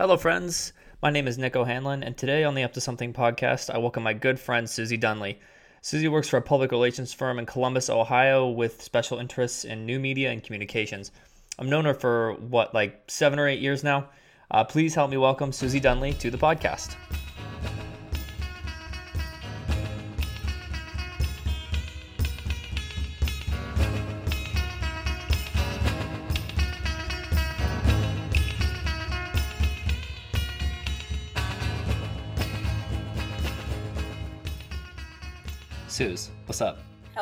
Hello, friends. My name is Nick O'Hanlon, and today on the Up to Something podcast, I welcome my good friend Susie Dunlea. Susie works for a public relations firm in Columbus, Ohio, with special interests in new media and communications. I've known her for what, like seven or eight years now. Uh, please help me welcome Susie Dunlea to the podcast.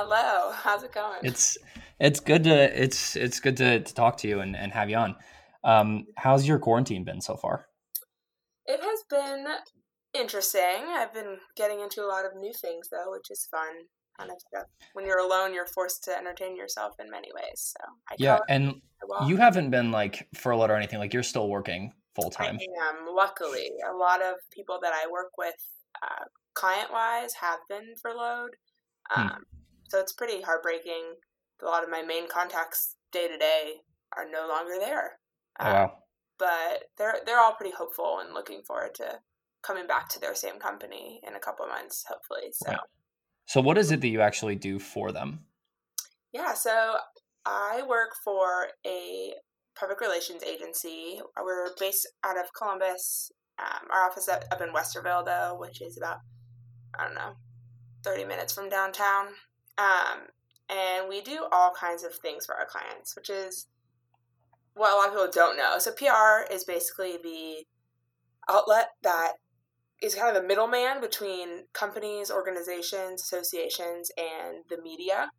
Hello, how's it going? It's it's good to it's it's good to, to talk to you and, and have you on. Um, how's your quarantine been so far? It has been interesting. I've been getting into a lot of new things though, which is fun. Kind of stuff. When you're alone, you're forced to entertain yourself in many ways. So I yeah, and you haven't been like furloughed or anything. Like you're still working full time. I am. Luckily, a lot of people that I work with, uh, client wise, have been furloughed. Hmm. So it's pretty heartbreaking. A lot of my main contacts day to day are no longer there. Oh, um, wow. But they're they're all pretty hopeful and looking forward to coming back to their same company in a couple of months, hopefully. So. Right. So what is it that you actually do for them? Yeah, so I work for a public relations agency. We're based out of Columbus. Um, our office up, up in Westerville, though, which is about I don't know 30 minutes from downtown. Um, and we do all kinds of things for our clients, which is what a lot of people don't know. So PR is basically the outlet that is kind of the middleman between companies, organizations, associations, and the media.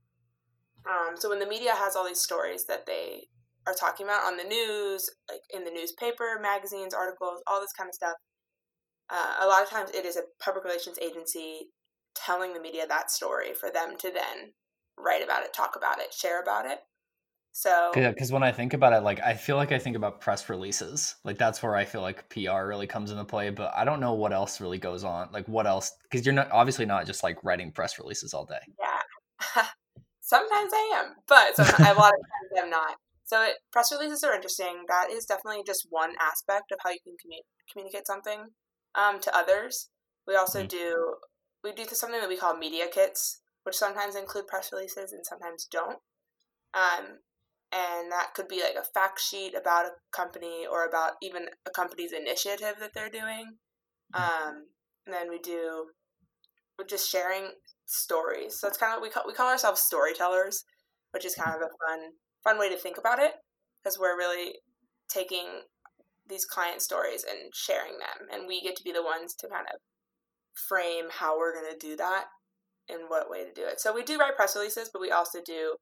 Um, so when the media has all these stories that they are talking about on the news, like in the newspaper, magazines, articles, all this kind of stuff, uh, a lot of times it is a public relations agency telling the media that story for them to then write about it, talk about it, share about it. So, yeah, because when I think about it, like I feel like I think about press releases, like that's where I feel like PR really comes into play. But I don't know what else really goes on. Like what else? Because you're not obviously not just like writing press releases all day. Yeah, sometimes I am, but a lot of times I'm not. So it, press releases are interesting. That is definitely just one aspect of how you can commu- communicate something um, to others. We also mm-hmm. do we do something that we call media kits, which sometimes include press releases and sometimes don't. Um, and that could be like a fact sheet about a company or about even a company's initiative that they're doing. Um, and then we do we're just sharing stories. So it's kind of we call we call ourselves storytellers, which is kind of a fun fun way to think about it because we're really taking these client stories and sharing them, and we get to be the ones to kind of frame how we're going to do that and what way to do it. So we do write press releases, but we also do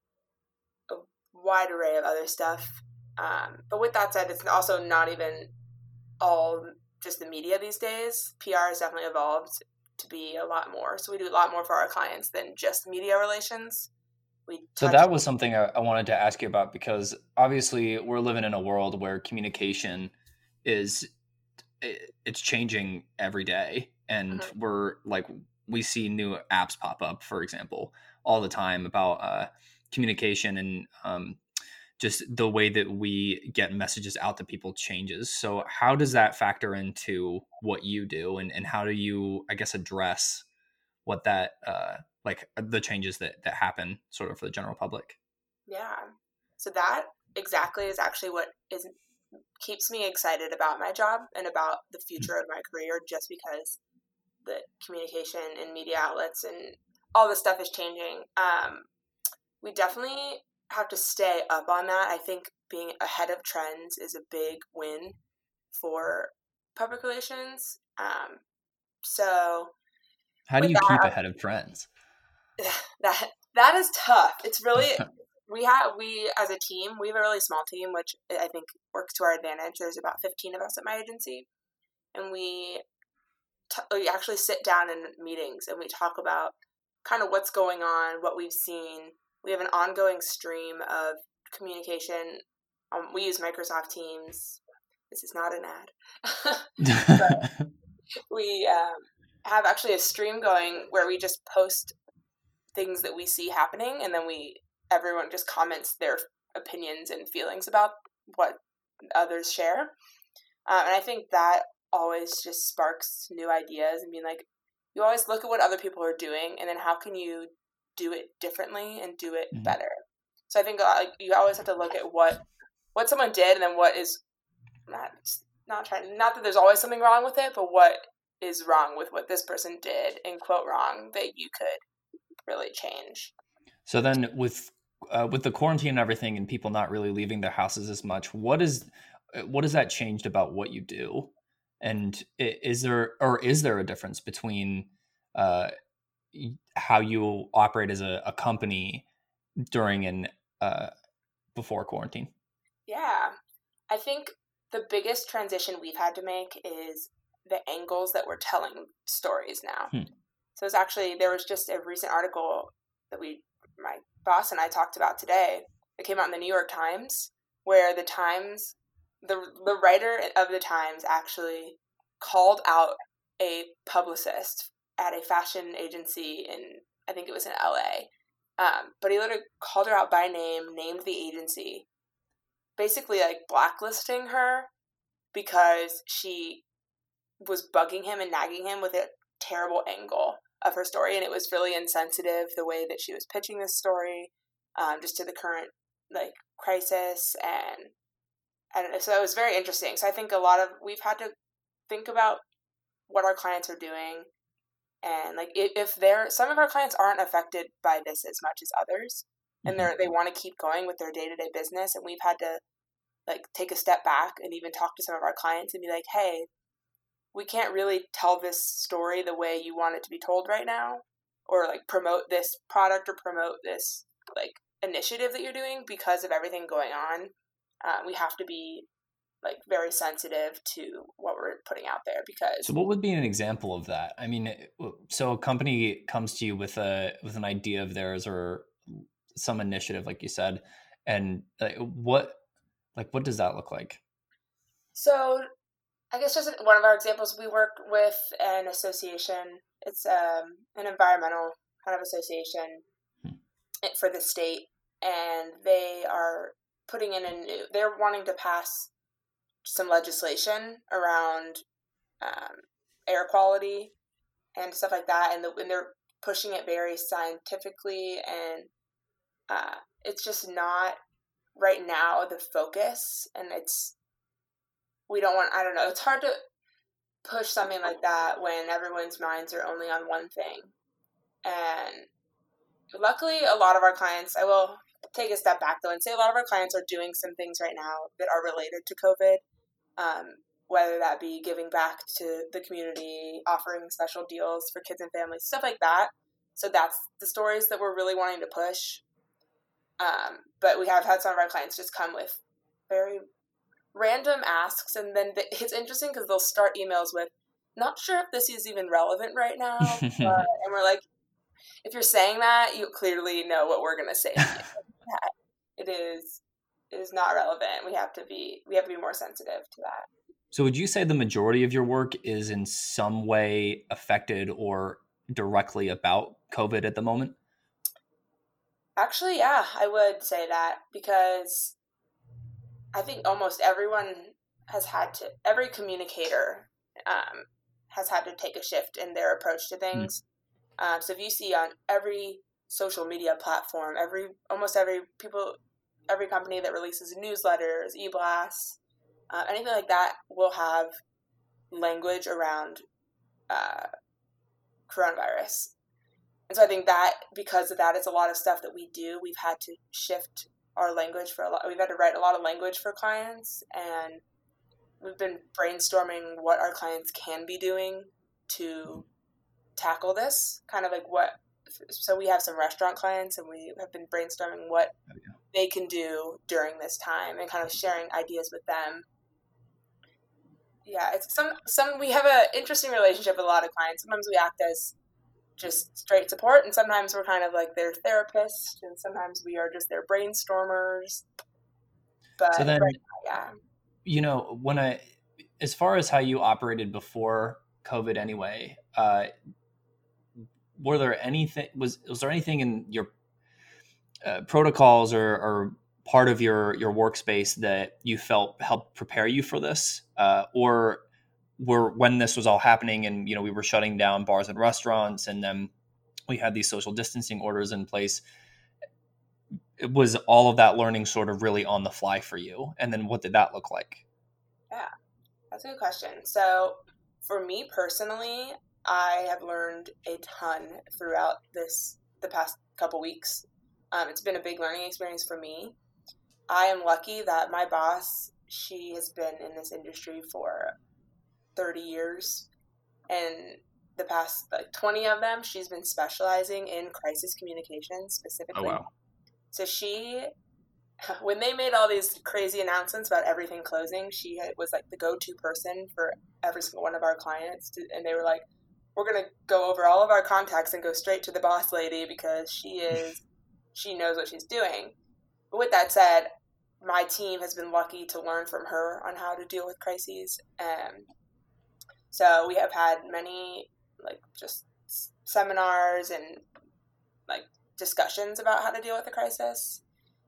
a wide array of other stuff. Um, but with that said, it's also not even all just the media these days. PR has definitely evolved to be a lot more. So we do a lot more for our clients than just media relations. We so that was something I, I wanted to ask you about because obviously we're living in a world where communication is it's changing every day and uh-huh. we're like we see new apps pop up for example all the time about uh, communication and um, just the way that we get messages out to people changes so how does that factor into what you do and, and how do you i guess address what that uh, like uh, the changes that that happen sort of for the general public yeah so that exactly is actually what is keeps me excited about my job and about the mm. future of my career just because the communication and media outlets and all this stuff is changing. Um, we definitely have to stay up on that. I think being ahead of trends is a big win for public relations. Um, so, how do you that, keep ahead of trends? That that is tough. It's really we have we as a team we have a really small team, which I think works to our advantage. There's about 15 of us at my agency, and we t- we actually sit down in meetings and we talk about kind of what's going on, what we've seen. We have an ongoing stream of communication. Um, we use Microsoft Teams. This is not an ad. we um, have actually a stream going where we just post things that we see happening, and then we everyone just comments their opinions and feelings about what others share. Um, and I think that always just sparks new ideas and being like, you always look at what other people are doing and then how can you do it differently and do it mm-hmm. better. So I think uh, like you always have to look at what what someone did and then what is not not trying not that there's always something wrong with it, but what is wrong with what this person did and quote wrong that you could really change. So then with uh, with the quarantine and everything and people not really leaving their houses as much, what is what has that changed about what you do? And is there or is there a difference between uh, how you operate as a, a company during and uh, before quarantine? Yeah, I think the biggest transition we've had to make is the angles that we're telling stories now. Hmm. So it's actually there was just a recent article that we my boss and I talked about today. It came out in the New York Times where the Times the the writer of the Times actually called out a publicist at a fashion agency in I think it was in LA. Um, but he literally called her out by name, named the agency, basically like blacklisting her because she was bugging him and nagging him with a terrible angle of her story, and it was really insensitive the way that she was pitching this story, um, just to the current like crisis and and so it was very interesting. So I think a lot of we've had to think about what our clients are doing, and like if, if they're some of our clients aren't affected by this as much as others, and mm-hmm. they're they want to keep going with their day to day business, and we've had to like take a step back and even talk to some of our clients and be like, hey, we can't really tell this story the way you want it to be told right now or like promote this product or promote this like initiative that you're doing because of everything going on uh, we have to be like very sensitive to what we're putting out there because so what would be an example of that i mean so a company comes to you with a with an idea of theirs or some initiative like you said and like, what like what does that look like so I guess just one of our examples, we work with an association. It's um, an environmental kind of association hmm. for the state, and they are putting in a new. They're wanting to pass some legislation around um, air quality and stuff like that, and, the, and they're pushing it very scientifically, and uh, it's just not right now the focus, and it's we don't want i don't know it's hard to push something like that when everyone's minds are only on one thing and luckily a lot of our clients i will take a step back though and say a lot of our clients are doing some things right now that are related to covid um, whether that be giving back to the community offering special deals for kids and families stuff like that so that's the stories that we're really wanting to push um, but we have had some of our clients just come with very random asks, and then the, it's interesting because they'll start emails with, "Not sure if this is even relevant right now," and we're like, "If you're saying that, you clearly know what we're gonna say. It is, it is not relevant. We have to be, we have to be more sensitive to that." So, would you say the majority of your work is in some way affected or directly about COVID at the moment? Actually, yeah, I would say that because I think almost everyone has had to, every communicator um, has had to take a shift in their approach to hmm. things. Mm. Um, so if you see on every social media platform, every almost every people, every company that releases newsletters, e-blasts, uh, anything like that will have language around uh, coronavirus. And so I think that because of that, it's a lot of stuff that we do. We've had to shift our language for a lot. We've had to write a lot of language for clients, and we've been brainstorming what our clients can be doing to tackle this. Kind of like what. So we have some restaurant clients, and we have been brainstorming what they can do during this time, and kind of sharing ideas with them. Yeah, it's some some. We have an interesting relationship with a lot of clients. Sometimes we act as just straight support, and sometimes we're kind of like their therapist, and sometimes we are just their brainstormers. But so then, right now, yeah, you know, when I, as far as how you operated before COVID, anyway, uh, were there anything was was there anything in your uh, protocols or, or part of your your workspace that you felt helped prepare you for this, uh, or were when this was all happening and you know we were shutting down bars and restaurants, and then we had these social distancing orders in place. It was all of that learning sort of really on the fly for you, and then what did that look like? Yeah, that's a good question. So for me personally, I have learned a ton throughout this the past couple weeks. Um, it's been a big learning experience for me. I am lucky that my boss, she has been in this industry for 30 years. And the past like 20 of them, she's been specializing in crisis communications specifically. Oh, wow. So she, when they made all these crazy announcements about everything closing, she was like the go to person for every single one of our clients. To, and they were like, we're going to go over all of our contacts and go straight to the boss lady because she is, she knows what she's doing. But with that said, my team has been lucky to learn from her on how to deal with crises. Um, so we have had many like just seminars and like discussions about how to deal with a crisis,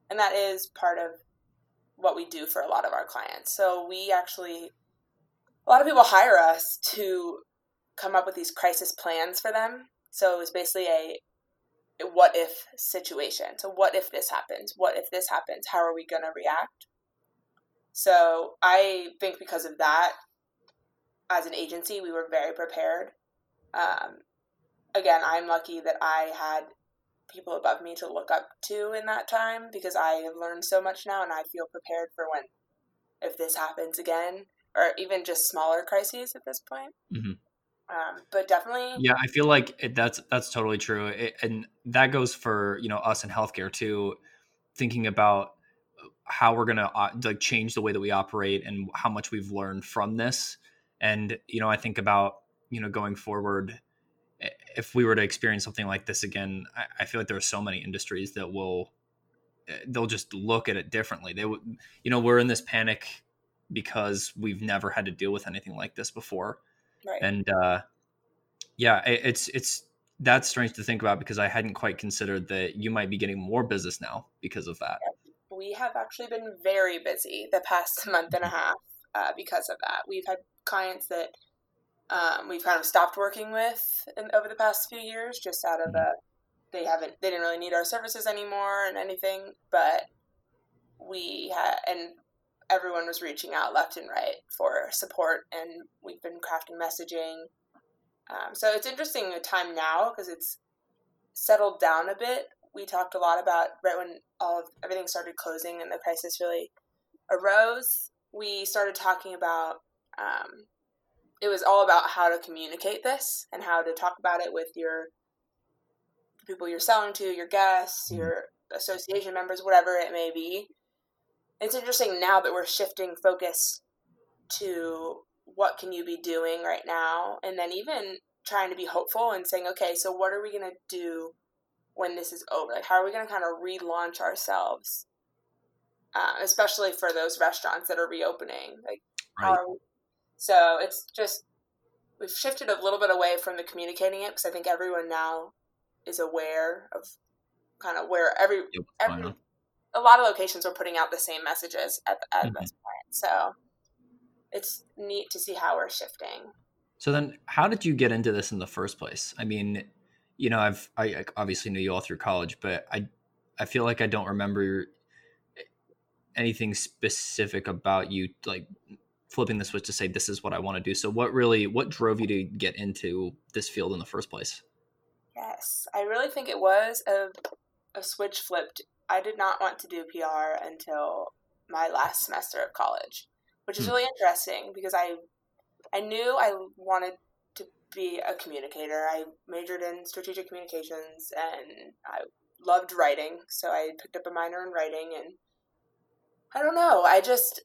and that is part of what we do for a lot of our clients. So we actually a lot of people hire us to come up with these crisis plans for them. So it was basically a what if situation. So, what if this happens? What if this happens? How are we going to react? So, I think because of that, as an agency, we were very prepared. Um, again, I'm lucky that I had people above me to look up to in that time because I have learned so much now and I feel prepared for when, if this happens again, or even just smaller crises at this point. Mm-hmm. Um, but definitely, yeah, I feel like it, that's that's totally true, it, and that goes for you know us in healthcare too. Thinking about how we're gonna uh, like change the way that we operate and how much we've learned from this, and you know, I think about you know going forward, if we were to experience something like this again, I, I feel like there are so many industries that will eh, they'll just look at it differently. They would, you know, we're in this panic because we've never had to deal with anything like this before Right. And uh, yeah, it, it's it's that's strange to think about because I hadn't quite considered that you might be getting more business now because of that. We have actually been very busy the past month and a mm-hmm. half uh, because of that. We've had clients that um, we've kind of stopped working with in, over the past few years, just out of mm-hmm. a they haven't they didn't really need our services anymore and anything, but we had and everyone was reaching out left and right for support, and we've been crafting messaging. Um, so it's interesting the time now because it's settled down a bit. We talked a lot about right when all of everything started closing and the crisis really arose. We started talking about um, it was all about how to communicate this and how to talk about it with your people you're selling to, your guests, mm-hmm. your association members, whatever it may be it's interesting now that we're shifting focus to what can you be doing right now and then even trying to be hopeful and saying okay so what are we going to do when this is over? Like how are we going to kind of relaunch ourselves uh, especially for those restaurants that are reopening? Like right. we... so it's just we've shifted a little bit away from the communicating it because i think everyone now is aware of kind of where every every a lot of locations were putting out the same messages at, at mm-hmm. this point. So it's neat to see how we're shifting. So then, how did you get into this in the first place? I mean, you know, I've I obviously knew you all through college, but I I feel like I don't remember anything specific about you like flipping the switch to say this is what I want to do. So what really what drove you to get into this field in the first place? Yes, I really think it was a a switch flipped I did not want to do PR until my last semester of college, which is hmm. really interesting because I I knew I wanted to be a communicator. I majored in strategic communications and I loved writing, so I picked up a minor in writing and I don't know, I just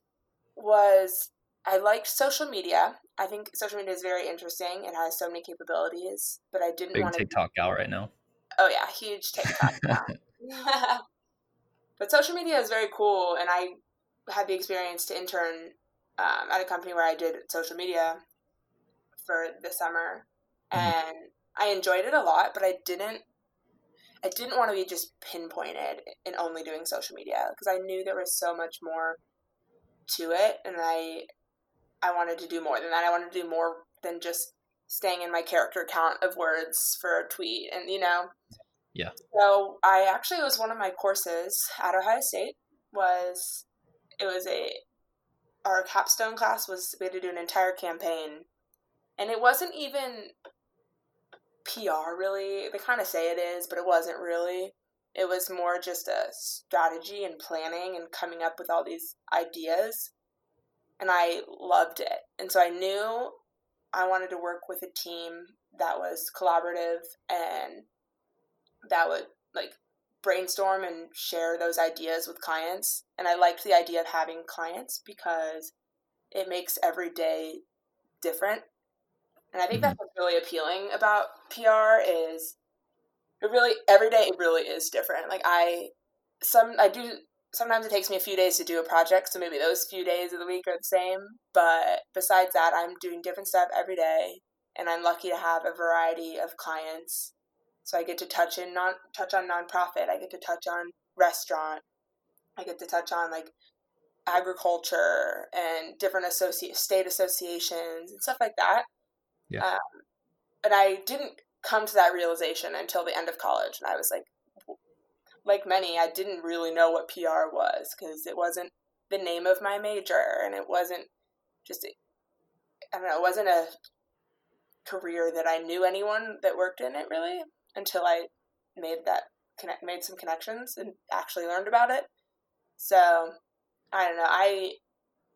was I liked social media. I think social media is very interesting. It has so many capabilities, but I didn't want to TikTok gal right now. Oh yeah, huge TikTok But social media is very cool, and I had the experience to intern um, at a company where I did social media for the summer, mm-hmm. and I enjoyed it a lot. But I didn't. I didn't want to be just pinpointed in only doing social media because I knew there was so much more to it, and I I wanted to do more than that. I wanted to do more than just staying in my character count of words for a tweet, and you know. Yeah. So I actually was one of my courses at Ohio State was it was a our capstone class was we had to do an entire campaign and it wasn't even PR really. They kind of say it is, but it wasn't really. It was more just a strategy and planning and coming up with all these ideas. And I loved it. And so I knew I wanted to work with a team that was collaborative and that would like brainstorm and share those ideas with clients. And I liked the idea of having clients because it makes every day different and I think mm-hmm. that's what's really appealing about PR is it really every day it really is different. Like I some I do sometimes it takes me a few days to do a project, so maybe those few days of the week are the same. But besides that, I'm doing different stuff every day, and I'm lucky to have a variety of clients. So I get to touch in non touch on nonprofit. I get to touch on restaurant. I get to touch on like agriculture and different associate state associations and stuff like that. Yeah. Um, and I didn't come to that realization until the end of college, and I was like, like many, I didn't really know what PR was because it wasn't the name of my major, and it wasn't just I don't know, it wasn't a career that I knew anyone that worked in it really until I made that connect made some connections and actually learned about it. So I don't know. I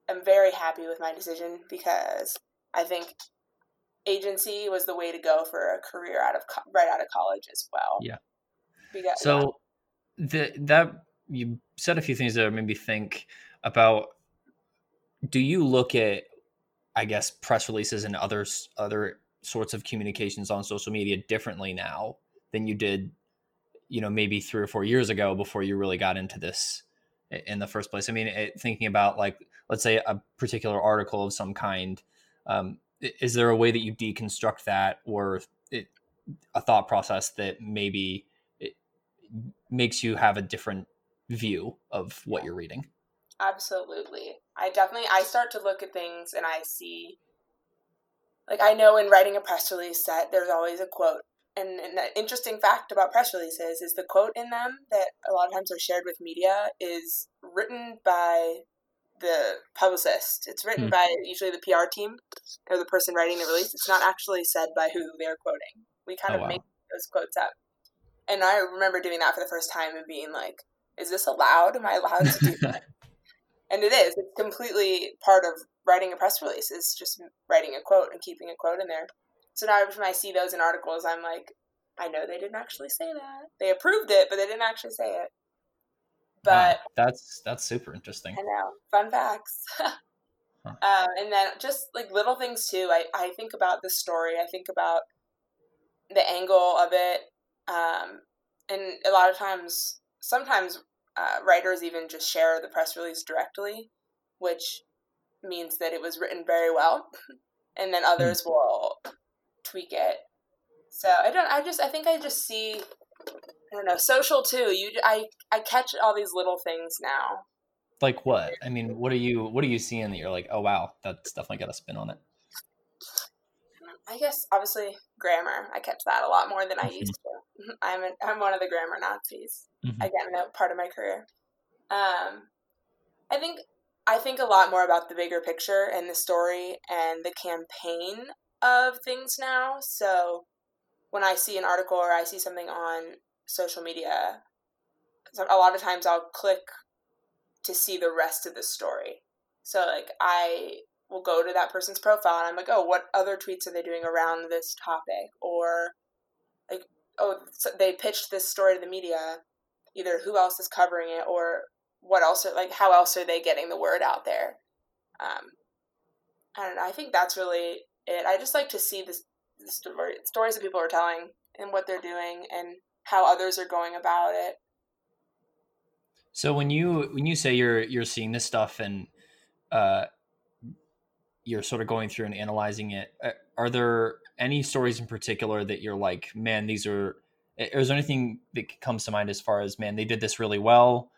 am very happy with my decision because I think agency was the way to go for a career out of co- right out of college as well. Yeah. Because, so the that you said a few things that made me think about. Do you look at, I guess, press releases and others other sorts of communications on social media differently now than you did, you know, maybe three or four years ago before you really got into this in the first place? I mean, it, thinking about like, let's say a particular article of some kind. Um, is there a way that you deconstruct that or it, a thought process that maybe makes you have a different view of what you're reading absolutely i definitely i start to look at things and i see like i know in writing a press release that there's always a quote and, and an interesting fact about press releases is the quote in them that a lot of times are shared with media is written by the publicist. It's written hmm. by usually the PR team or the person writing the release. It's not actually said by who they're quoting. We kind oh, of wow. make those quotes up. And I remember doing that for the first time and being like, is this allowed? Am I allowed to do that? and it is. It's completely part of writing a press release is just writing a quote and keeping a quote in there. So now when I see those in articles, I'm like, I know they didn't actually say that. They approved it, but they didn't actually say it. But wow, that's that's super interesting. I know. Fun facts. huh. um, and then just like little things too. I, I think about the story. I think about the angle of it. Um, and a lot of times, sometimes uh, writers even just share the press release directly, which means that it was written very well. and then hmm. others will tweak it. So I don't. I just. I think I just see I don't know, social too. You, I, I catch all these little things now. Like what? I mean, what are you, what are you seeing that you're like, oh wow, that's definitely got a spin on it. I guess obviously grammar. I catch that a lot more than I used to. I'm I'm one of the grammar Nazis. Mm-hmm. Again, part of my career. Um, I think I think a lot more about the bigger picture and the story and the campaign of things now. So when I see an article or I see something on social media, a lot of times I'll click to see the rest of the story. So like I will go to that person's profile and I'm like, oh, what other tweets are they doing around this topic? Or like, oh, so they pitched this story to the media. Either who else is covering it or what else are like how else are they getting the word out there? Um, I don't know. I think that's really I just like to see this, the story, stories that people are telling and what they're doing and how others are going about it. So when you when you say you're you're seeing this stuff and uh, you're sort of going through and analyzing it, uh, are there any stories in particular that you're like, man, these are is there anything that comes to mind as far as man they did this really well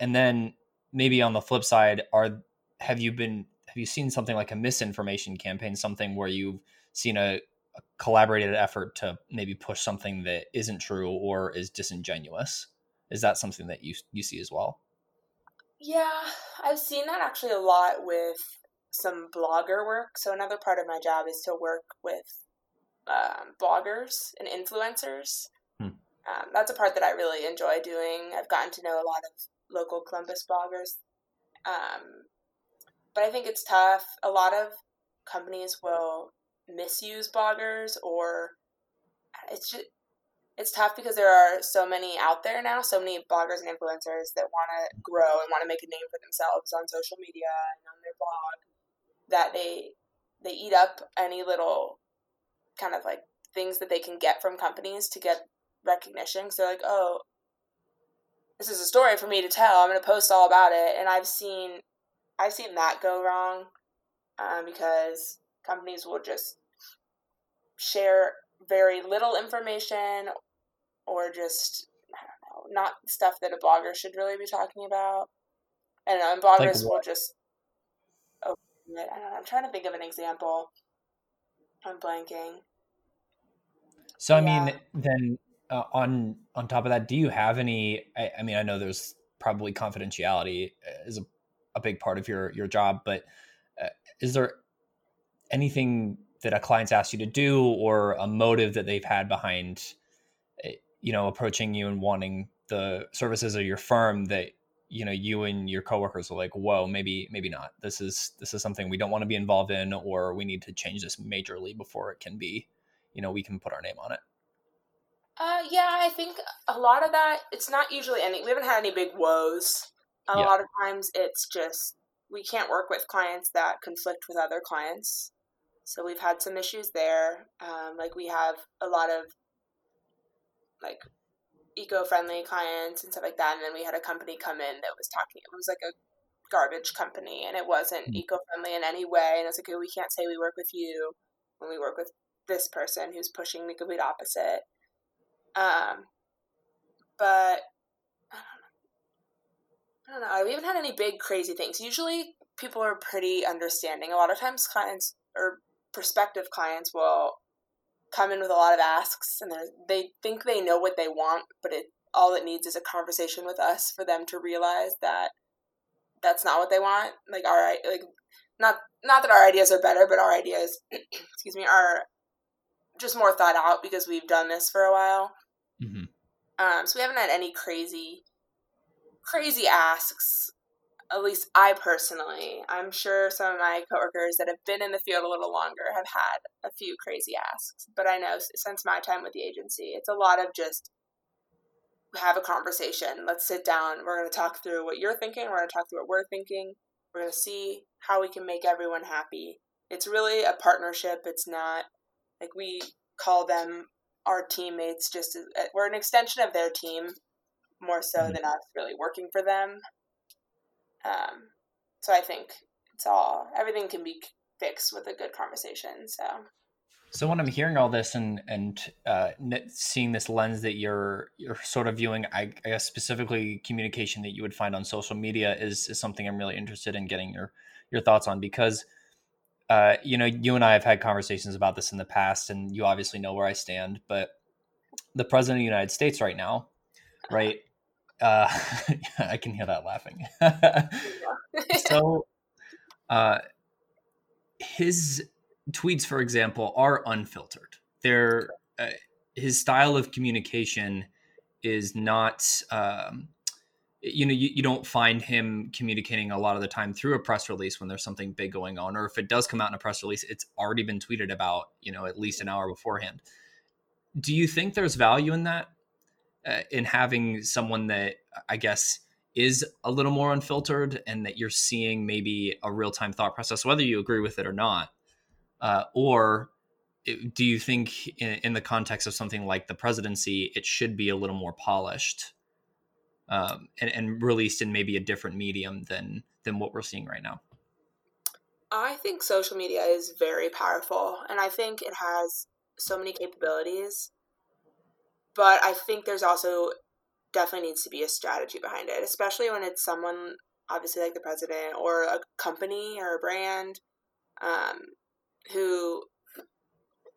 and then maybe on the flip side are have you been have you seen something like a misinformation campaign something where you've seen a, a collaborated effort to maybe push something that isn't true or is disingenuous? Is that something that you you see as well? Yeah i've seen that actually a lot with some blogger work. So another part of my job is to work with um, bloggers and influencers. Hmm. um, that's a part that i really enjoy doing. I've gotten to know a lot of local Columbus bloggers. Um, but I think it's tough. A lot of companies will misuse bloggers, or it's just it's tough because there are so many out there now, so many bloggers and influencers that want to grow and want to make a name for themselves on social media and on their blog that they they eat up any little kind of like things that they can get from companies to get recognition. So like, oh, this is a story for me to tell. I'm going to post all about it. And I've seen, I've seen that go wrong um, because companies will just share very little information or just know, not stuff that a blogger should really be talking about. And, and bloggers like will just. I don't know. I'm trying to think of an example. I'm blanking. So I mean, then uh, on on top of that, do you have any? I, I, mean, I know there's probably confidentiality uh, is a, a big part of your your job, but uh, is there anything that a client's asked you to do, or a motive that they've had behind, uh, you know, approaching you and wanting the services of your firm that you know you and your coworkers are like, whoa, maybe maybe not. This is this is something we don't want to be involved in, or we need to change this majorly before it can be, you know, we can put our name on it. Uh, yeah, I think a lot of that. It's not usually any. We haven't had any big woes. A yeah. lot of times, it's just we can't work with clients that conflict with other clients. So we've had some issues there. Um, like we have a lot of like eco-friendly clients and stuff like that. And then we had a company come in that was talking. It was like a garbage company, and it wasn't mm. eco-friendly in any way. And it's like, okay, we can't say we work with you when we work with this person who's pushing the complete opposite. Um, but I don't know. We haven't had any big crazy things. Usually, people are pretty understanding. A lot of times, clients or prospective clients will come in with a lot of asks, and they think they know what they want, but it all it needs is a conversation with us for them to realize that that's not what they want. Like our like not not that our ideas are better, but our ideas, excuse me, are just more thought out because we've done this for a while. Mm-hmm. Um, so we haven't had any crazy, crazy asks. At least I personally, I'm sure some of my coworkers that have been in the field a little longer have had a few crazy asks. But I know since my time with the agency, it's a lot of just have a conversation. Let's sit down. We're going to talk through what you're thinking. We're going to talk through what we're thinking. We're going to see how we can make everyone happy. It's really a partnership. It's not like we call them our teammates. Just as, uh, we're an extension of their team more so mm-hmm. than us really working for them. Um, so I think it's all everything can be fixed with a good conversation. So. So when I'm hearing all this and and uh, seeing this lens that you're you're sort of viewing, I, I, guess specifically communication that you would find on social media is is something I'm really interested in getting your your thoughts on because uh, you know, you and I have had conversations about this in the past, and you obviously know where I stand. But the president of the United States right now, right? Uh, I can hear that laughing. so, uh, his tweets, for example, are unfiltered. They're uh, his style of communication is not. Um, you know you, you don't find him communicating a lot of the time through a press release when there's something big going on or if it does come out in a press release it's already been tweeted about you know at least an hour beforehand do you think there's value in that uh, in having someone that i guess is a little more unfiltered and that you're seeing maybe a real-time thought process whether you agree with it or not uh, or do you think in, in the context of something like the presidency it should be a little more polished um, and, and released in maybe a different medium than than what we're seeing right now? I think social media is very powerful, and I think it has so many capabilities. But I think there's also definitely needs to be a strategy behind it, especially when it's someone obviously like the president or a company or a brand um, who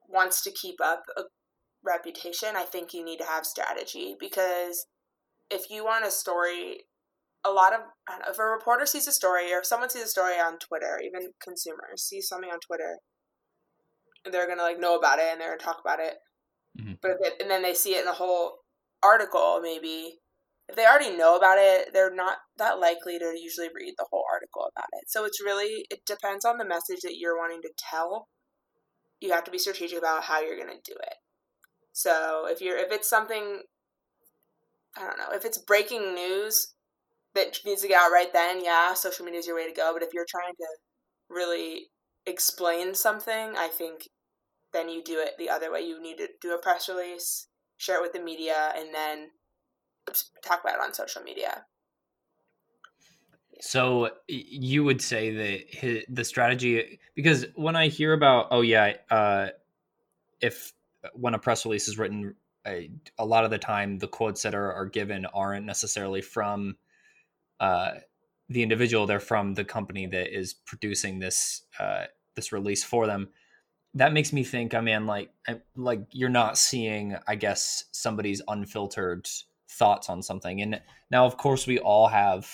wants to keep up a reputation. I think you need to have strategy because if you want a story, a lot of if a reporter sees a story or if someone sees a story on Twitter, even consumers see something on Twitter, they're gonna like know about it and they're gonna talk about it. Mm-hmm. But and then they see it in the whole article, maybe if they already know about it, they're not that likely to usually read the whole article about it. So it's really it depends on the message that you're wanting to tell. You have to be strategic about how you're gonna do it. So if you're if it's something I don't know, if it's breaking news that needs to get out right then, yeah, social media is your way to go. But if you're trying to really explain something, I think then you do it the other way. You need to do a press release, share it with the media, and then talk about it on social media. So you would say that his, the strategy, because when I hear about, oh yeah, uh, if when a press release is written, a, a lot of the time the quotes that are, are given aren't necessarily from uh, the individual; they're from the company that is producing this uh, this release for them that makes me think i mean like like you're not seeing i guess somebody's unfiltered thoughts on something. And now of course we all have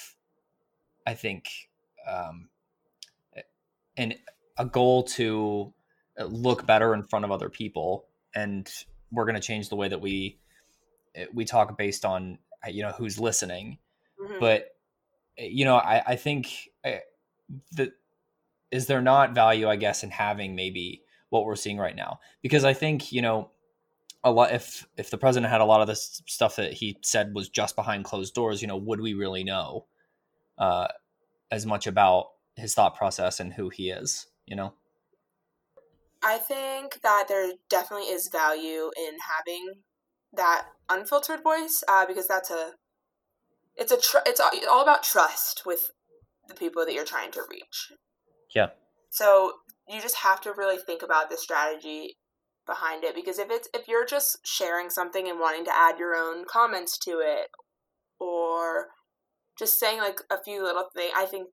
i think um and a goal to look better in front of other people. And we're going to change the way that we we talk based on you know who's listening. Mm-hmm. but you know i i think uh, that is there not value i guess in having maybe what we're seeing right now. Because i think you know a lot if if the president had a lot of this stuff that he said was just behind closed doors you know would we really know uh as much about his thought process and who he is you know? I think that there definitely is value in having that unfiltered voice uh, because that's a it's a tr- it's all about trust with the people that you're trying to reach. Yeah. So you just have to really think about the strategy behind it because if it's if you're just sharing something and wanting to add your own comments to it or just saying like a few little things i think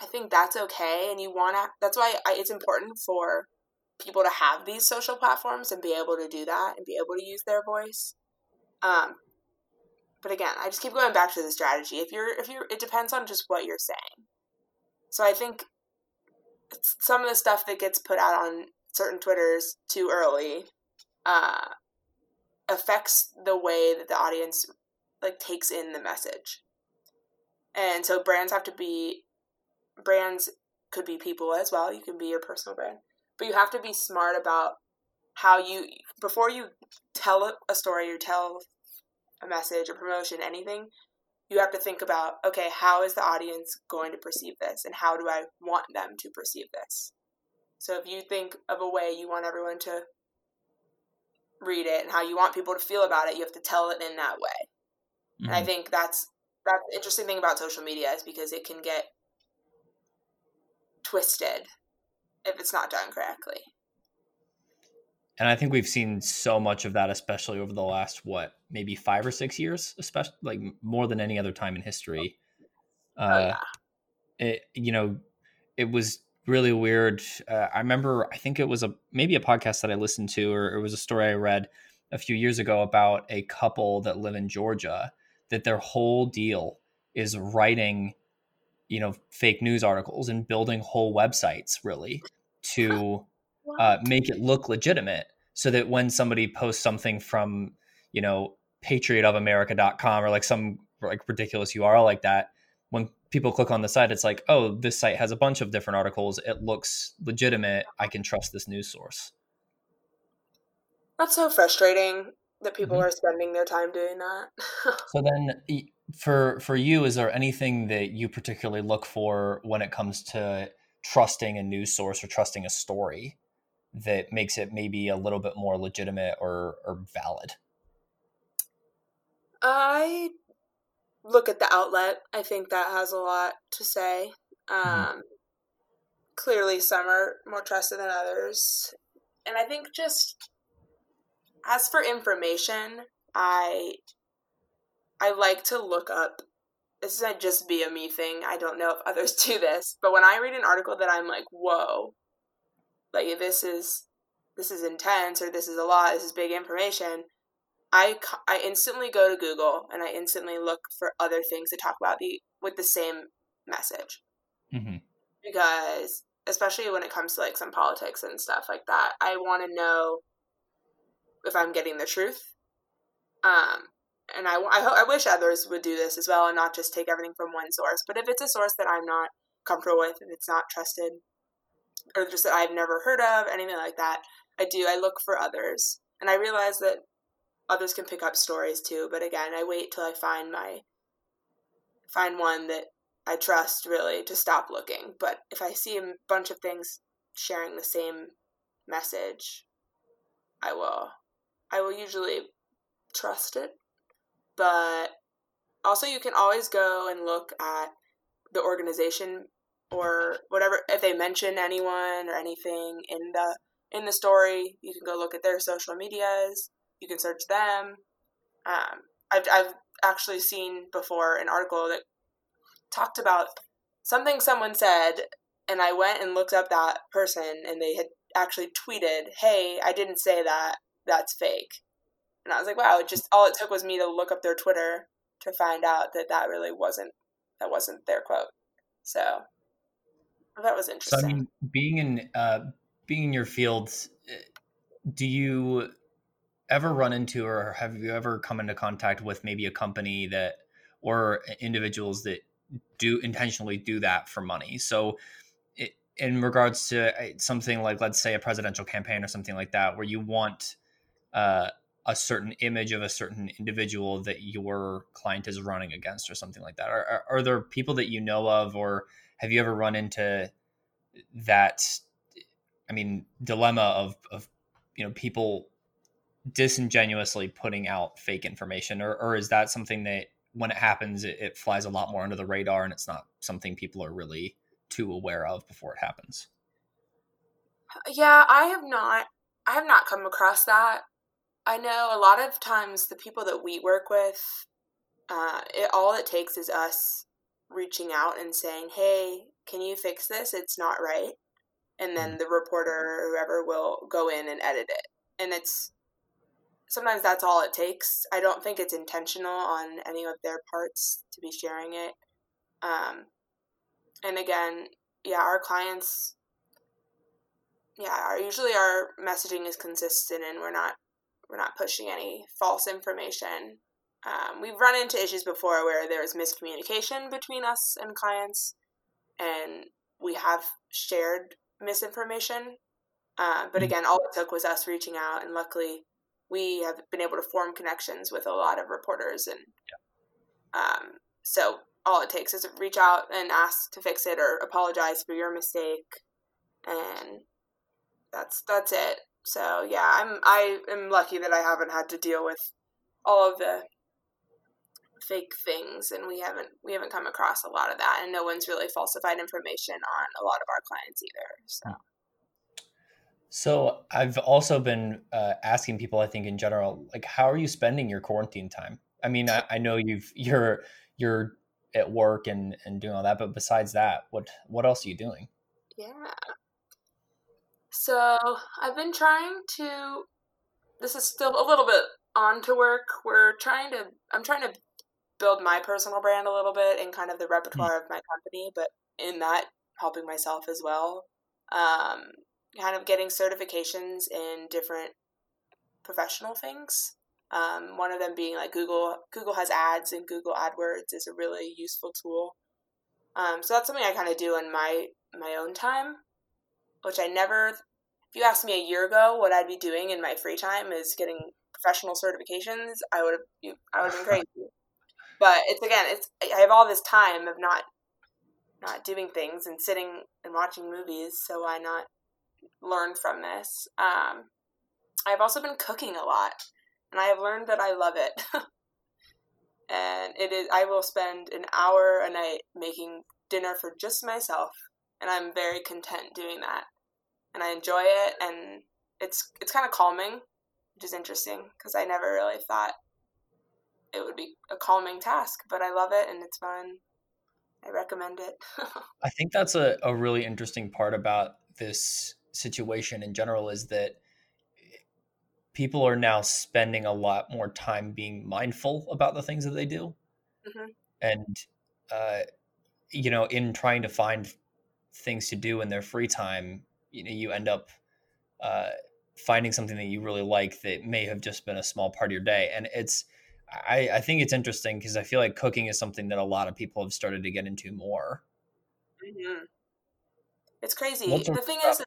i think that's okay and you want to that's why I, it's important for people to have these social platforms and be able to do that and be able to use their voice. Um but again i just keep going back to the strategy. If you're if you're it depends on just what you're saying. So i think some of the stuff that gets put out on certain Twitters too early uh, affects the way that the audience like takes in the message. And so brands have to be brands could be people as well. You can be your personal brand. But you have to be smart about how you before you tell a story or tell a message or promotion anything, you have to think about okay, how is the audience going to perceive this and how do I want them to perceive this? So if you think of a way you want everyone to read it and how you want people to feel about it, you have to tell it in that way. Mm-hmm. And I mm-hmm. think that's that's the interesting thing about social media is because it can get twisted if it's not done correctly and I think we've seen so much of that, especially over the last what maybe five or six years, especially like more than any other time in history. Oh, uh. It you know, it was really weird. Uh, I remember, I think it was a maybe a podcast that I listened to, or it was a story I read a few years ago about a couple that live in Georgia that their whole deal is writing, you know, fake news articles and building whole websites really to uh, make it look legitimate so that when somebody posts something from you know patriotofamerica.com or like some like ridiculous url like that when people click on the site it's like oh this site has a bunch of different articles. It looks legitimate. I can trust this news source. That's so frustrating that people mm-hmm. are spending their time doing that. So then for for you is there anything that you particularly look for when it comes to trusting a news source or trusting a story that makes it maybe a little bit more legitimate or, or valid? I look at the outlet. I think that has a lot to say. Mm-hmm. Um, mm-hmm. Clearly, some are more trusted than others. And I think just as for information, I I like to look up this might just be a me thing. I don't know if others do this, but when I read an article that I'm like, whoa, like this is this is intense or this is a lot, this is big information. I, I instantly go to Google and I instantly look for other things to talk about the with the same message mm-hmm. because especially when it comes to like some politics and stuff like that, I want to know if I'm getting the truth. Um, and I, I, I wish others would do this as well and not just take everything from one source. But if it's a source that I'm not comfortable with, if it's not trusted, or just that I've never heard of, anything like that, I do. I look for others, and I realize that others can pick up stories too. But again, I wait till I find my find one that I trust really to stop looking. But if I see a bunch of things sharing the same message, I will I will usually trust it but also you can always go and look at the organization or whatever if they mention anyone or anything in the in the story you can go look at their social medias you can search them. Um, I've, I've actually seen before an article that talked about something someone said and i went and looked up that person and they had actually tweeted hey i didn't say that. That's fake. And I was like, wow, it just all it took was me to look up their Twitter to find out that that really wasn't that wasn't their quote. So that was interesting. So I mean, being in uh, being in your fields, eh, do you ever run into or have you ever come into contact with maybe a company that or individuals that do intentionally do that for money? So it, in regards to eh, something like let's say a presidential campaign or something like that where you want uh, a certain image of a certain individual that your client is running against or something like that are, are, are, there people that you know of or have you ever run into that i mean dilemma of, of you know people disingenuously putting out fake information? Or, or is that something that when it happens it, it flies a lot more under the radar and it's not something people are really too aware of before it happens? Yeah i have not i have not come across that. I know a lot of times the people that we work with, uh, it, all it takes is us reaching out and saying, "Hey, can you fix this? It's not right." And then mm. the reporter or whoever will go in and edit it. And it's sometimes that's all it takes. I don't think it's intentional on any of their parts to be sharing it. Um, and again, yeah, our clients, yeah, our, usually our messaging is consistent and we're not we're not pushing any false information. Um, we've run into issues before where there's miscommunication between us and clients, and we have shared misinformation. Uh, but mm-hmm. again, all it took was us reaching out, and luckily, we have been able to form connections with a lot of reporters, and um, so all it takes is to reach out and ask to fix it or apologize for your mistake, and that's that's it. So yeah, I'm I am lucky that I haven't had to deal with all of the fake things and we haven't we haven't come across a lot of that and no one's really falsified information on a lot of our clients either so so i've also been uh, asking people i think in general like how are you spending your quarantine time i mean i, I know you've you're you're at work and and doing all that but besides that what what else are you doing yeah so I've been trying to. This is still a little bit on to work. We're trying to. I'm trying to build my personal brand a little bit in kind of the hmm. repertoire mm. of my company, but in that helping myself as well. Um, kind of getting certifications in different professional things. Um, one of them being like Google. Google has ads, and Google AdWords is a really useful tool. Um, so that's something I kind of do in my my own time which I never. If you asked me a year ago what I'd be doing in my free time is getting professional certifications, I would have I would have been crazy. but it's again, it's I have all this time of not not doing things and sitting and watching movies, so why not learn from this? Um, I've also been cooking a lot, and I have learned that I love it. and it is I will spend an hour a night making dinner for just myself and I'm very content doing that. And I enjoy it, and it's it's kind of calming, which is interesting because I never really thought it would be a calming task, but I love it and it's fun. I recommend it. I think that's a, a really interesting part about this situation in general is that people are now spending a lot more time being mindful about the things that they do. Mm-hmm. And, uh, you know, in trying to find things to do in their free time, you know, you end up uh, finding something that you really like that may have just been a small part of your day. And it's, I, I think it's interesting because I feel like cooking is something that a lot of people have started to get into more. Mm-hmm. It's crazy. the thing is,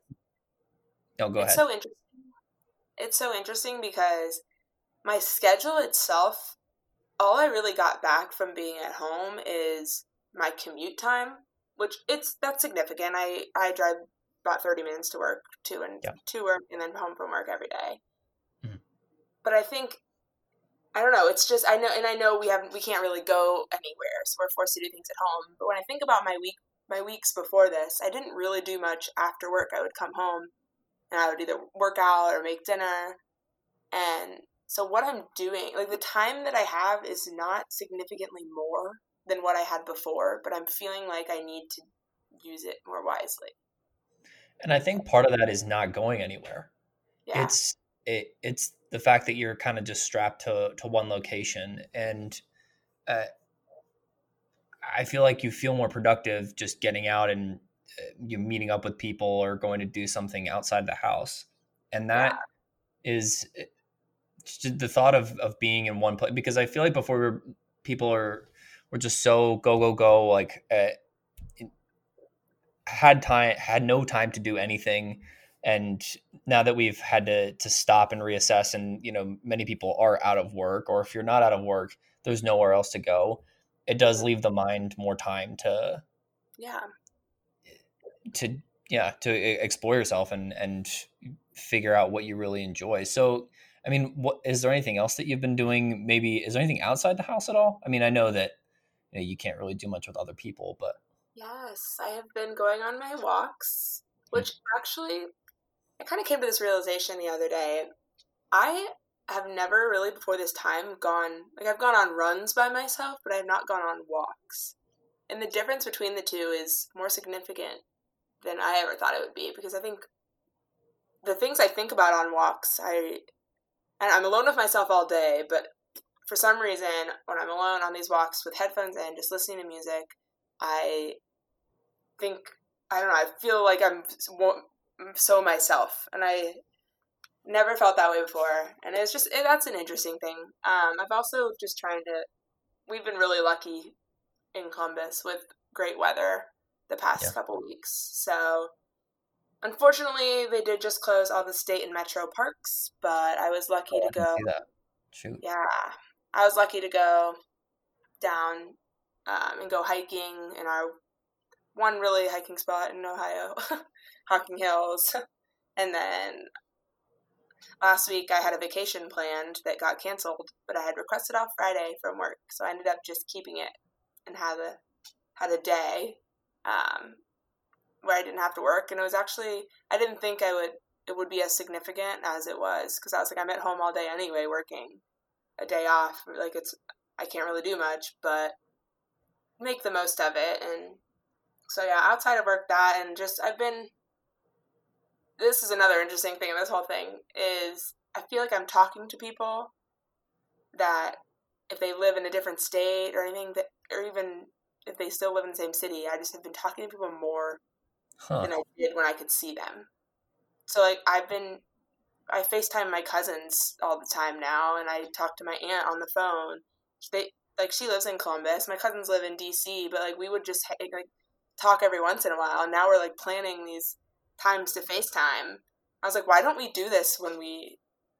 no, go it's ahead. so interesting. It's so interesting because my schedule itself, all I really got back from being at home is my commute time, which it's that's significant. I I drive about thirty minutes to work, to and yeah. to work, and then home from work every day. Mm-hmm. But I think I don't know. It's just I know, and I know we haven't we can't really go anywhere, so we're forced to do things at home. But when I think about my week, my weeks before this, I didn't really do much after work. I would come home, and I would either work out or make dinner, and so what I'm doing, like the time that I have, is not significantly more than what I had before, but I'm feeling like I need to use it more wisely. And I think part of that is not going anywhere. Yeah. It's it, it's the fact that you're kind of just strapped to to one location and uh, I feel like you feel more productive just getting out and uh, you meeting up with people or going to do something outside the house. And that yeah. is uh, the thought of of being in one place because I feel like before we were, people are were just so go go go like uh, had time had no time to do anything and now that we've had to to stop and reassess and you know many people are out of work or if you're not out of work there's nowhere else to go it does leave the mind more time to yeah. to yeah to explore yourself and and figure out what you really enjoy. So i mean what is there anything else that you've been doing? Maybe is there anything outside the house at all? I mean i know that you, know, you can't really do much with other people but yes i have been going on my walks which hmm. actually I kind of came to this realization the other day. I have never really before this time gone like I've gone on runs by myself, but I have not gone on walks. And the difference between the two is more significant than I ever thought it would be because I think the things I think about on walks, I and I'm alone with myself all day, but for some reason when I'm alone on these walks with headphones and just listening to music, I think I don't know, I feel like I'm so myself, and I never felt that way before. And it's just it, that's an interesting thing. Um, I've also just trying to. We've been really lucky in Columbus with great weather the past yeah. couple weeks. So unfortunately, they did just close all the state and metro parks, but I was lucky oh, to go. Shoot. Yeah, I was lucky to go down um, and go hiking in our one really hiking spot in Ohio. Hocking Hills. and then last week I had a vacation planned that got canceled, but I had requested off Friday from work, so I ended up just keeping it and had a had a day um, where I didn't have to work, and it was actually I didn't think I would it would be as significant as it was because I was like I'm at home all day anyway working a day off. Like it's I can't really do much but make the most of it. And so yeah outside of work that and just I've been this is another interesting thing in this whole thing is I feel like I'm talking to people that if they live in a different state or anything that or even if they still live in the same city, I just have been talking to people more huh. than I did when I could see them. So like I've been I FaceTime my cousins all the time now and I talk to my aunt on the phone. They like she lives in Columbus. My cousins live in DC, but like we would just like talk every once in a while. And now we're like planning these times to FaceTime. I was like, why don't we do this when we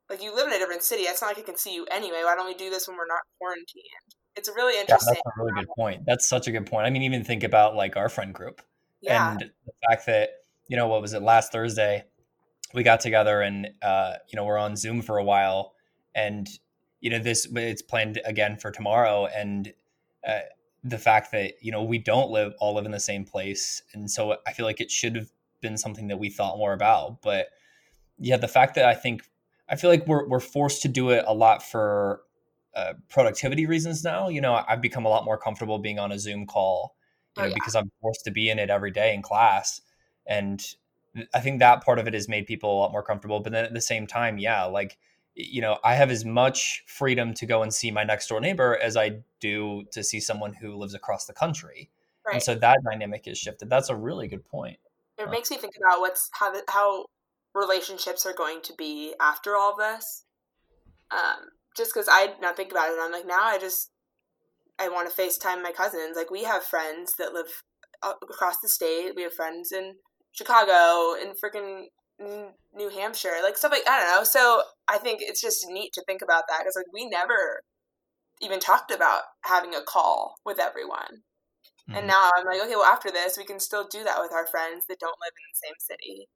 like you live in a different city? It's not like I can see you anyway. Why don't we do this when we're not quarantined? It's a really interesting. Yeah, that's a really good point. That's such a good point. I mean, even think about like our friend group yeah. and the fact that you know what was it last Thursday? We got together and uh, you know we're on Zoom for a while, and you know this it's planned again for tomorrow, and uh, the fact that you know we don't live all live in the same place, and so I feel like it should have been something that we thought more about. But yeah, the fact that I think I feel like we're we're forced to do it a lot for uh, productivity reasons now. You know, I've become a lot more comfortable being on a Zoom call, you oh, know, yeah. because I'm forced to be in it every day in class. And I think that part of it has made people a lot more comfortable. But then at the same time, yeah, like, you know, I have as much freedom to go and see my next door neighbor as I do to see someone who lives across the country. Right. And so that dynamic has shifted. That's a really good point. It makes me think about what's how how relationships are going to be after all this. Um, just because I not think about it, I'm like now I just I want to FaceTime my cousins. Like we have friends that live across the state. We have friends in Chicago and freaking New Hampshire, like stuff like I don't know. So I think it's just neat to think about that because like we never even talked about having a call with everyone. Mm-hmm. And now I'm like, okay, well, after this, we can still do that with our friends that don't live in the same city.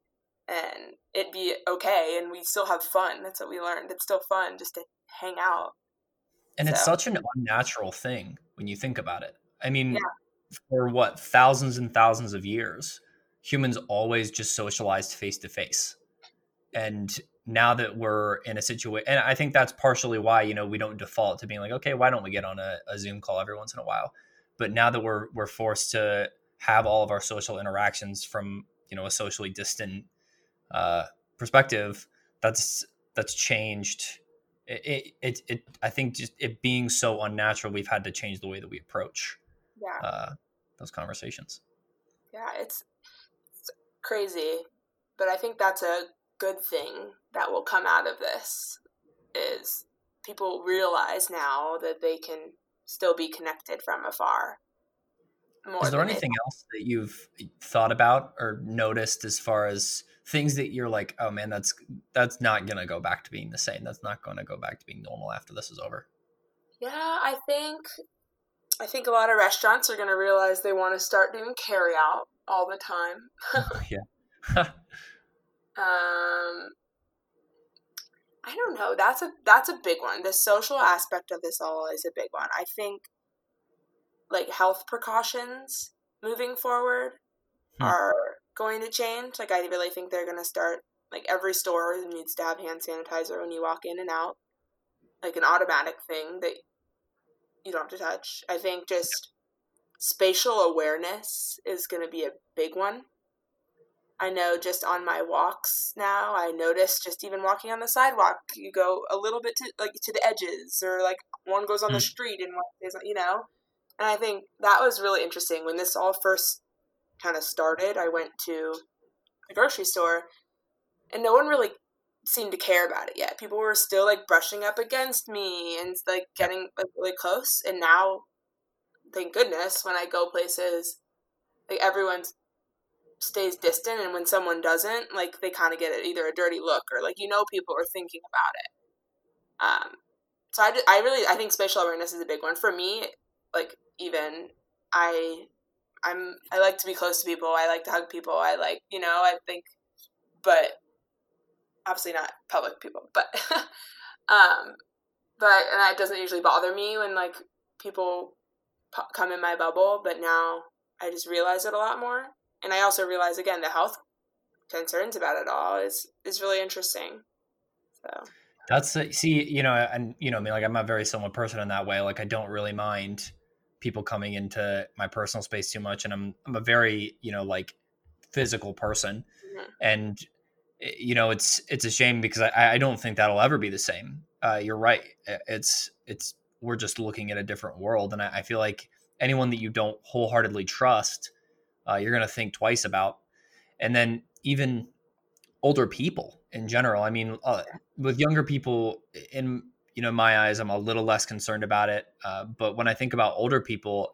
And it'd be okay. And we still have fun. That's what we learned. It's still fun just to hang out. And so. it's such an unnatural thing when you think about it. I mean, yeah. for what, thousands and thousands of years, humans always just socialized face to face. And now that we're in a situation, and I think that's partially why, you know, we don't default to being like, okay, why don't we get on a, a Zoom call every once in a while? But now that we're we're forced to have all of our social interactions from you know a socially distant uh, perspective, that's that's changed. It, it, it, I think just it being so unnatural, we've had to change the way that we approach yeah. uh, those conversations. Yeah, it's, it's crazy, but I think that's a good thing that will come out of this is people realize now that they can still be connected from afar. Is there anything it. else that you've thought about or noticed as far as things that you're like, oh man, that's that's not gonna go back to being the same. That's not gonna go back to being normal after this is over. Yeah, I think I think a lot of restaurants are gonna realize they want to start doing carry out all the time. yeah. um I don't know. That's a that's a big one. The social aspect of this all is a big one. I think like health precautions moving forward hmm. are going to change. Like I really think they're going to start like every store needs to have hand sanitizer when you walk in and out. Like an automatic thing that you don't have to touch. I think just spatial awareness is going to be a big one. I know just on my walks now, I notice just even walking on the sidewalk, you go a little bit to like to the edges, or like one goes on mm. the hmm. street and one isn't, you know. And I think that was really interesting when this all first kind of started. I went to a grocery store, and no one really seemed to care about it yet. People were still like brushing up against me and like getting like really close. And now, thank goodness, when I go places, like everyone's stays distant and when someone doesn't like they kind of get either a dirty look or like you know people are thinking about it. Um so I, I really i think spatial awareness is a big one. For me like even i i'm i like to be close to people i like to hug people i like you know i think but obviously not public people but um but and that doesn't usually bother me when like people come in my bubble but now i just realize it a lot more and I also realize again the health concerns about it all is is really interesting. So that's see, you know, and you know, I mean, like I'm a very similar person in that way. Like I don't really mind people coming into my personal space too much, and I'm I'm a very you know like physical person, mm-hmm. and eh, you know it's it's a shame because I I don't think that'll ever be the same. Uh, you're right. It's it's we're just looking at a different world, and I, I feel like anyone that you don't wholeheartedly trust uh, you're going to think twice about. And then even older people in general. I mean, uh, with younger people, in you know my eyes, I'm a little less concerned about it. Uh, but when I think about older people,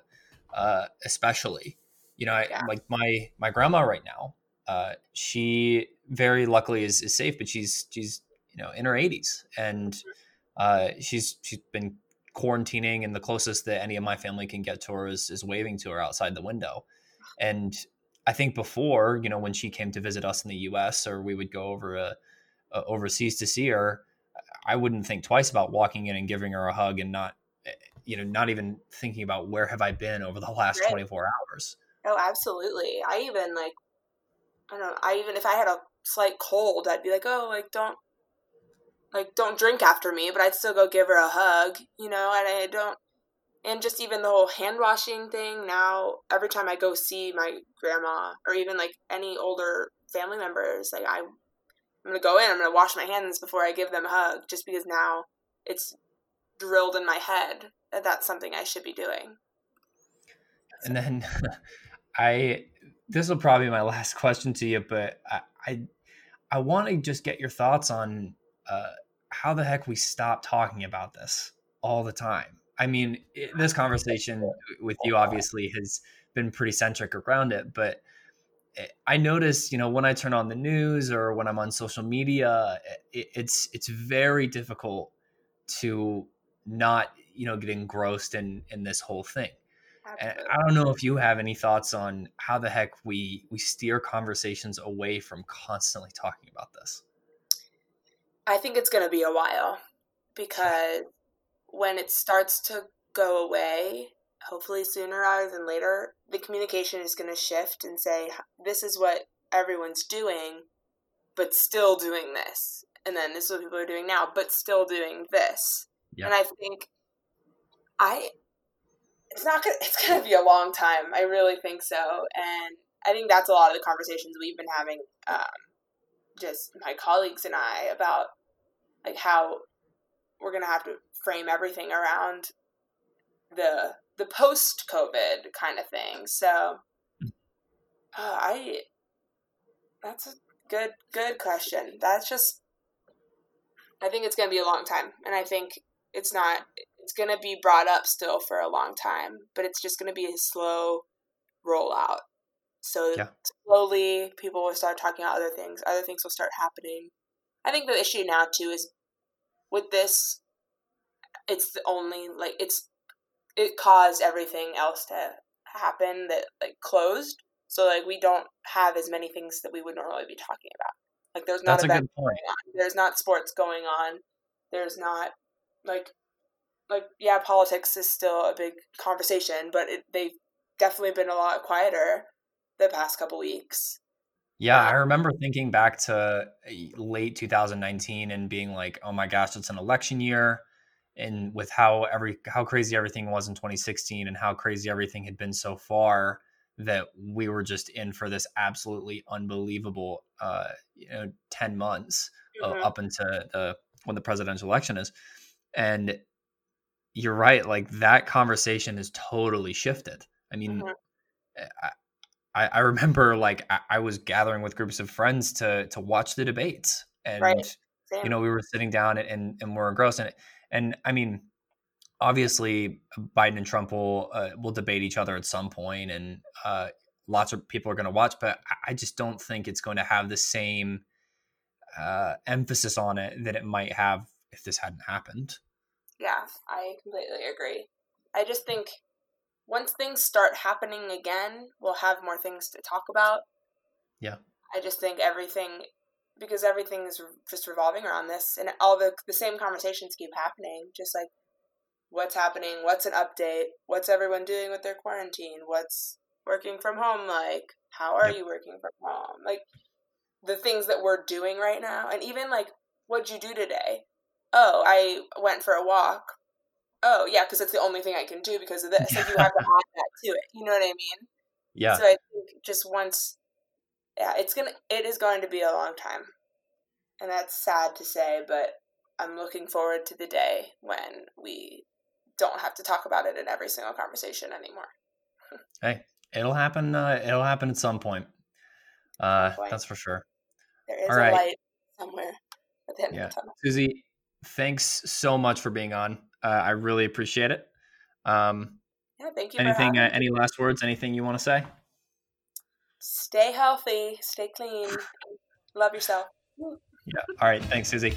uh, especially, you know, I, yeah. like my my grandma right now, uh, she very luckily is, is safe, but she's she's you know in her 80s and uh, she's she's been quarantining, and the closest that any of my family can get to her is, is waving to her outside the window. And I think before, you know, when she came to visit us in the U.S. or we would go over a, a overseas to see her, I wouldn't think twice about walking in and giving her a hug and not, eh, you know, not even thinking about where have I been over the last right. 24 hours. Oh, absolutely. I even like, I don't know, I even, if I had a slight cold, I'd be like, oh, like, don't, like don't drink after me, but I'd still go give her a hug, you know, and I don't and just even the whole hand washing thing now every time I go see my grandma or even like any older family members, like I I'm gonna go in, I'm gonna wash my hands before I give them a hug, just because now it's drilled in my head that that's something I should be doing. And then I this will probably be my last question to you, but I I, I want to just get your thoughts on uh, how the heck we stop talking about this all the time. I mean, it, this conversation with you obviously has been pretty centric around it, but eh, I notice, you know, when I turn on the news or when I'm on social media, it, it's it's very difficult to not, you know, get engrossed in in this whole thing. And I don't know if you have any thoughts on how the heck we we steer conversations away from constantly talking about this. I think it's going to be a while because when it starts to go away, hopefully sooner rather than later, the communication is going to shift and say, this is what everyone's doing, but still doing this. And then this is what people are doing now, but still doing this. And I think I it's not gonna it's gonna be a long time. I really think so. And I think that's a lot of the conversations we've been having, um, just my colleagues and I about like how we're gonna have to frame everything around the the post COVID kind of thing. So uh, I that's a good good question. That's just I think it's gonna be a long time, and I think it's not it's gonna be brought up still for a long time, but it's just gonna be a slow rollout. So yeah. slowly, people will start talking about other things. Other things will start happening. I think the issue now too is with this it's the only like it's it caused everything else to happen that like closed. So like we don't have as many things that we would normally be talking about. Like there's not That's a good point. there's not sports going on. There's not like like yeah politics is still a big conversation but it, they've definitely been a lot quieter the past couple weeks. Yeah, I remember thinking back to eh, late 2019 and being like, "Oh my gosh, it's an election year." And with how every how crazy everything was in 2016 and how crazy everything had been so far that we were just in for this absolutely unbelievable uh, you know 10 months uh, mm-hmm. uh, up into the when the presidential election is. And you're right, like that conversation has totally shifted. I mean, mm-hmm. Eh, I, I, remember like I, I, was gathering with groups of friends to to watch the debates, and right. you know we were sitting down and and we're engrossed in it. And I mean, obviously Biden and Trump will uh, will debate each other at some point, and uh, lots of people are going to watch. But I just don't think it's going to have the same uh, emphasis on it that it might have if this hadn't happened. Yeah, I completely agree. I just think once things start happening again, we'll have more things to talk about. Yeah. I just think everything because everything is just revolving around this and all the the same conversations keep happening just like what's happening, what's an update, what's everyone doing with their quarantine, what's working from home like, how are you working from home? Like the things that we're doing right now and even like what'd you do today? Oh, I went for a walk oh yeah, because it's the only thing I can do because of this. Like you have to add that to it. You know what I mean? Yeah. So I think just once, yeah, it's gonna, it is going to be a long time, and that's sad to say, but I'm looking forward to the day when we don't have to talk about it in every single conversation anymore. hey, it'll happen. Uh, it'll happen at some point. Uh, point. That's for sure. There is All a right. light somewhere at the end yeah. of the tunnel. Susie, thanks so much for being on. Uh, I really appreciate it. Um, yeah, thank you. Anything? Uh, any last words? Anything you want to say? Stay healthy. Stay clean. Love yourself. Yeah. All right. Thanks, Susie.